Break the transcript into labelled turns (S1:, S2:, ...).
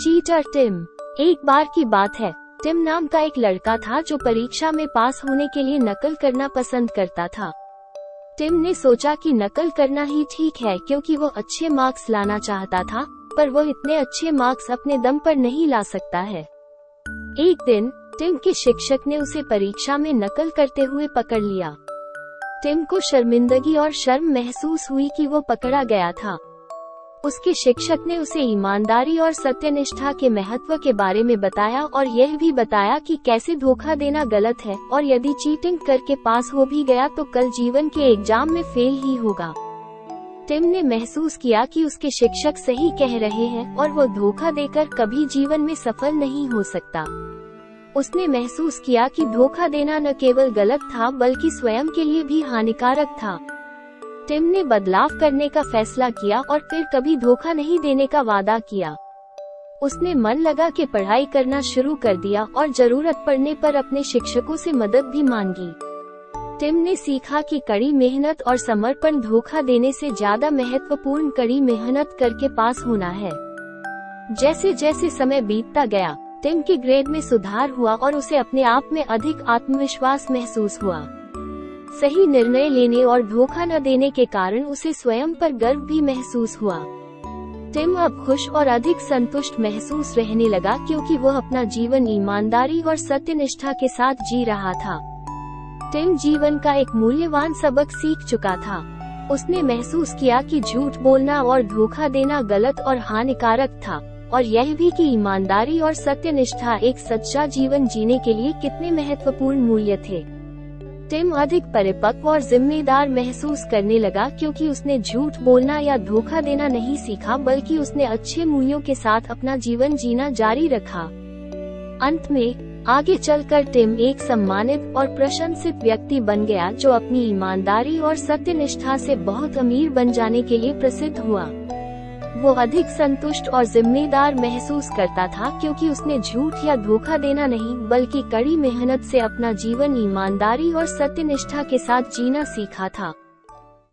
S1: Cheater Tim. एक बार की बात है। टिम नाम का एक लड़का था जो परीक्षा में पास होने के लिए नकल करना पसंद करता था। टिम ने सोचा कि नकल करना ही ठीक है क्योंकि वो अच्छे मार्क्स लाना चाहता था, पर वो इतने अच्छे मार्क्स अपने दम पर नहीं ला सकता है। एक दिन, टिम के शिक्षक ने उसे परीक्षा में नकल करते हुए पकड़ लिया। टिम को शर्मिंदगी और शर्म महसूस हुई कि वो पकड़ा गया था। उसके शिक्षक ने उसे ईमानदारी और सत्यनिष्ठा के महत्व के बारे में बताया और यह भी बताया कि कैसे धोखा देना गलत है और यदि चीटिंग करके पास हो भी गया तो कल जीवन के एग्ज़ाम में फेल ही होगा। टिम ने महसूस किया कि उसके शिक्षक सही कह रहे हैं और वो धोखा देकर कभी जीवन में सफल नहीं हो सकता। उसने महसूस किया कि धोखा देना न केवल गलत था बल्कि स्वयं के लिए भी हानिकारक था। टिम ने बदलाव करने का फैसला किया और फिर कभी धोखा नहीं देने का वादा किया। उसने मन लगा के पढ़ाई करना शुरू कर दिया और ज़रूरत पड़ने पर अपने शिक्षकों से मदद भी मांगी। टिम ने सीखा कि कड़ी मेहनत और समर्पण धोखा देने से ज़्यादा महत्वपूर्ण कड़ी मेहनत करके पास होना है। जैसे जैसे समय बीतता गया, टिम के ग्रेड में सुधार हुआ और उसे अपने आप में अधिक आत्मविश्वास महसूस हुआ। सही निर्णय लेने और धोखा न देने के कारण उसे स्वयं पर गर्व भी महसूस हुआ। टिम अब खुश और अधिक संतुष्ट महसूस रहने लगा क्योंकि वह अपना जीवन ईमानदारी और सत्यनिष्ठा के साथ जी रहा था। टिम जीवन का एक मूल्यवान सबक सीख चुका था। उसने महसूस किया कि झूठ बोलना और धोखा देना गलत और हानिकारक था, और यह भी कि ईमानदारी और सत्यनिष्ठा एक सच्चा जीवन जीने के लिए कितने महत्वपूर्ण मूल्य थे। टिम अधिक परिपक्व और जिम्मेदार महसूस करने लगा क्योंकि उसने झूठ बोलना या धोखा देना नहीं सीखा, बल्कि उसने अच्छे मूल्यों के साथ अपना जीवन जीना जारी रखा। अंत में, आगे चलकर टिम एक सम्मानित और प्रशंसित व्यक्ति बन गया, जो अपनी ईमानदारी और सत्यनिष्ठा से बहुत अमीर बन जाने के लिए प्रसिद्ध हुआ। वो अधिक संतुष्ट और जिम्मेदार महसूस करता था क्योंकि उसने झूठ या धोखा देना नहीं, बल्कि कड़ी मेहनत से अपना जीवन ईमानदारी और सत्यनिष्ठा के साथ जीना सीखा था।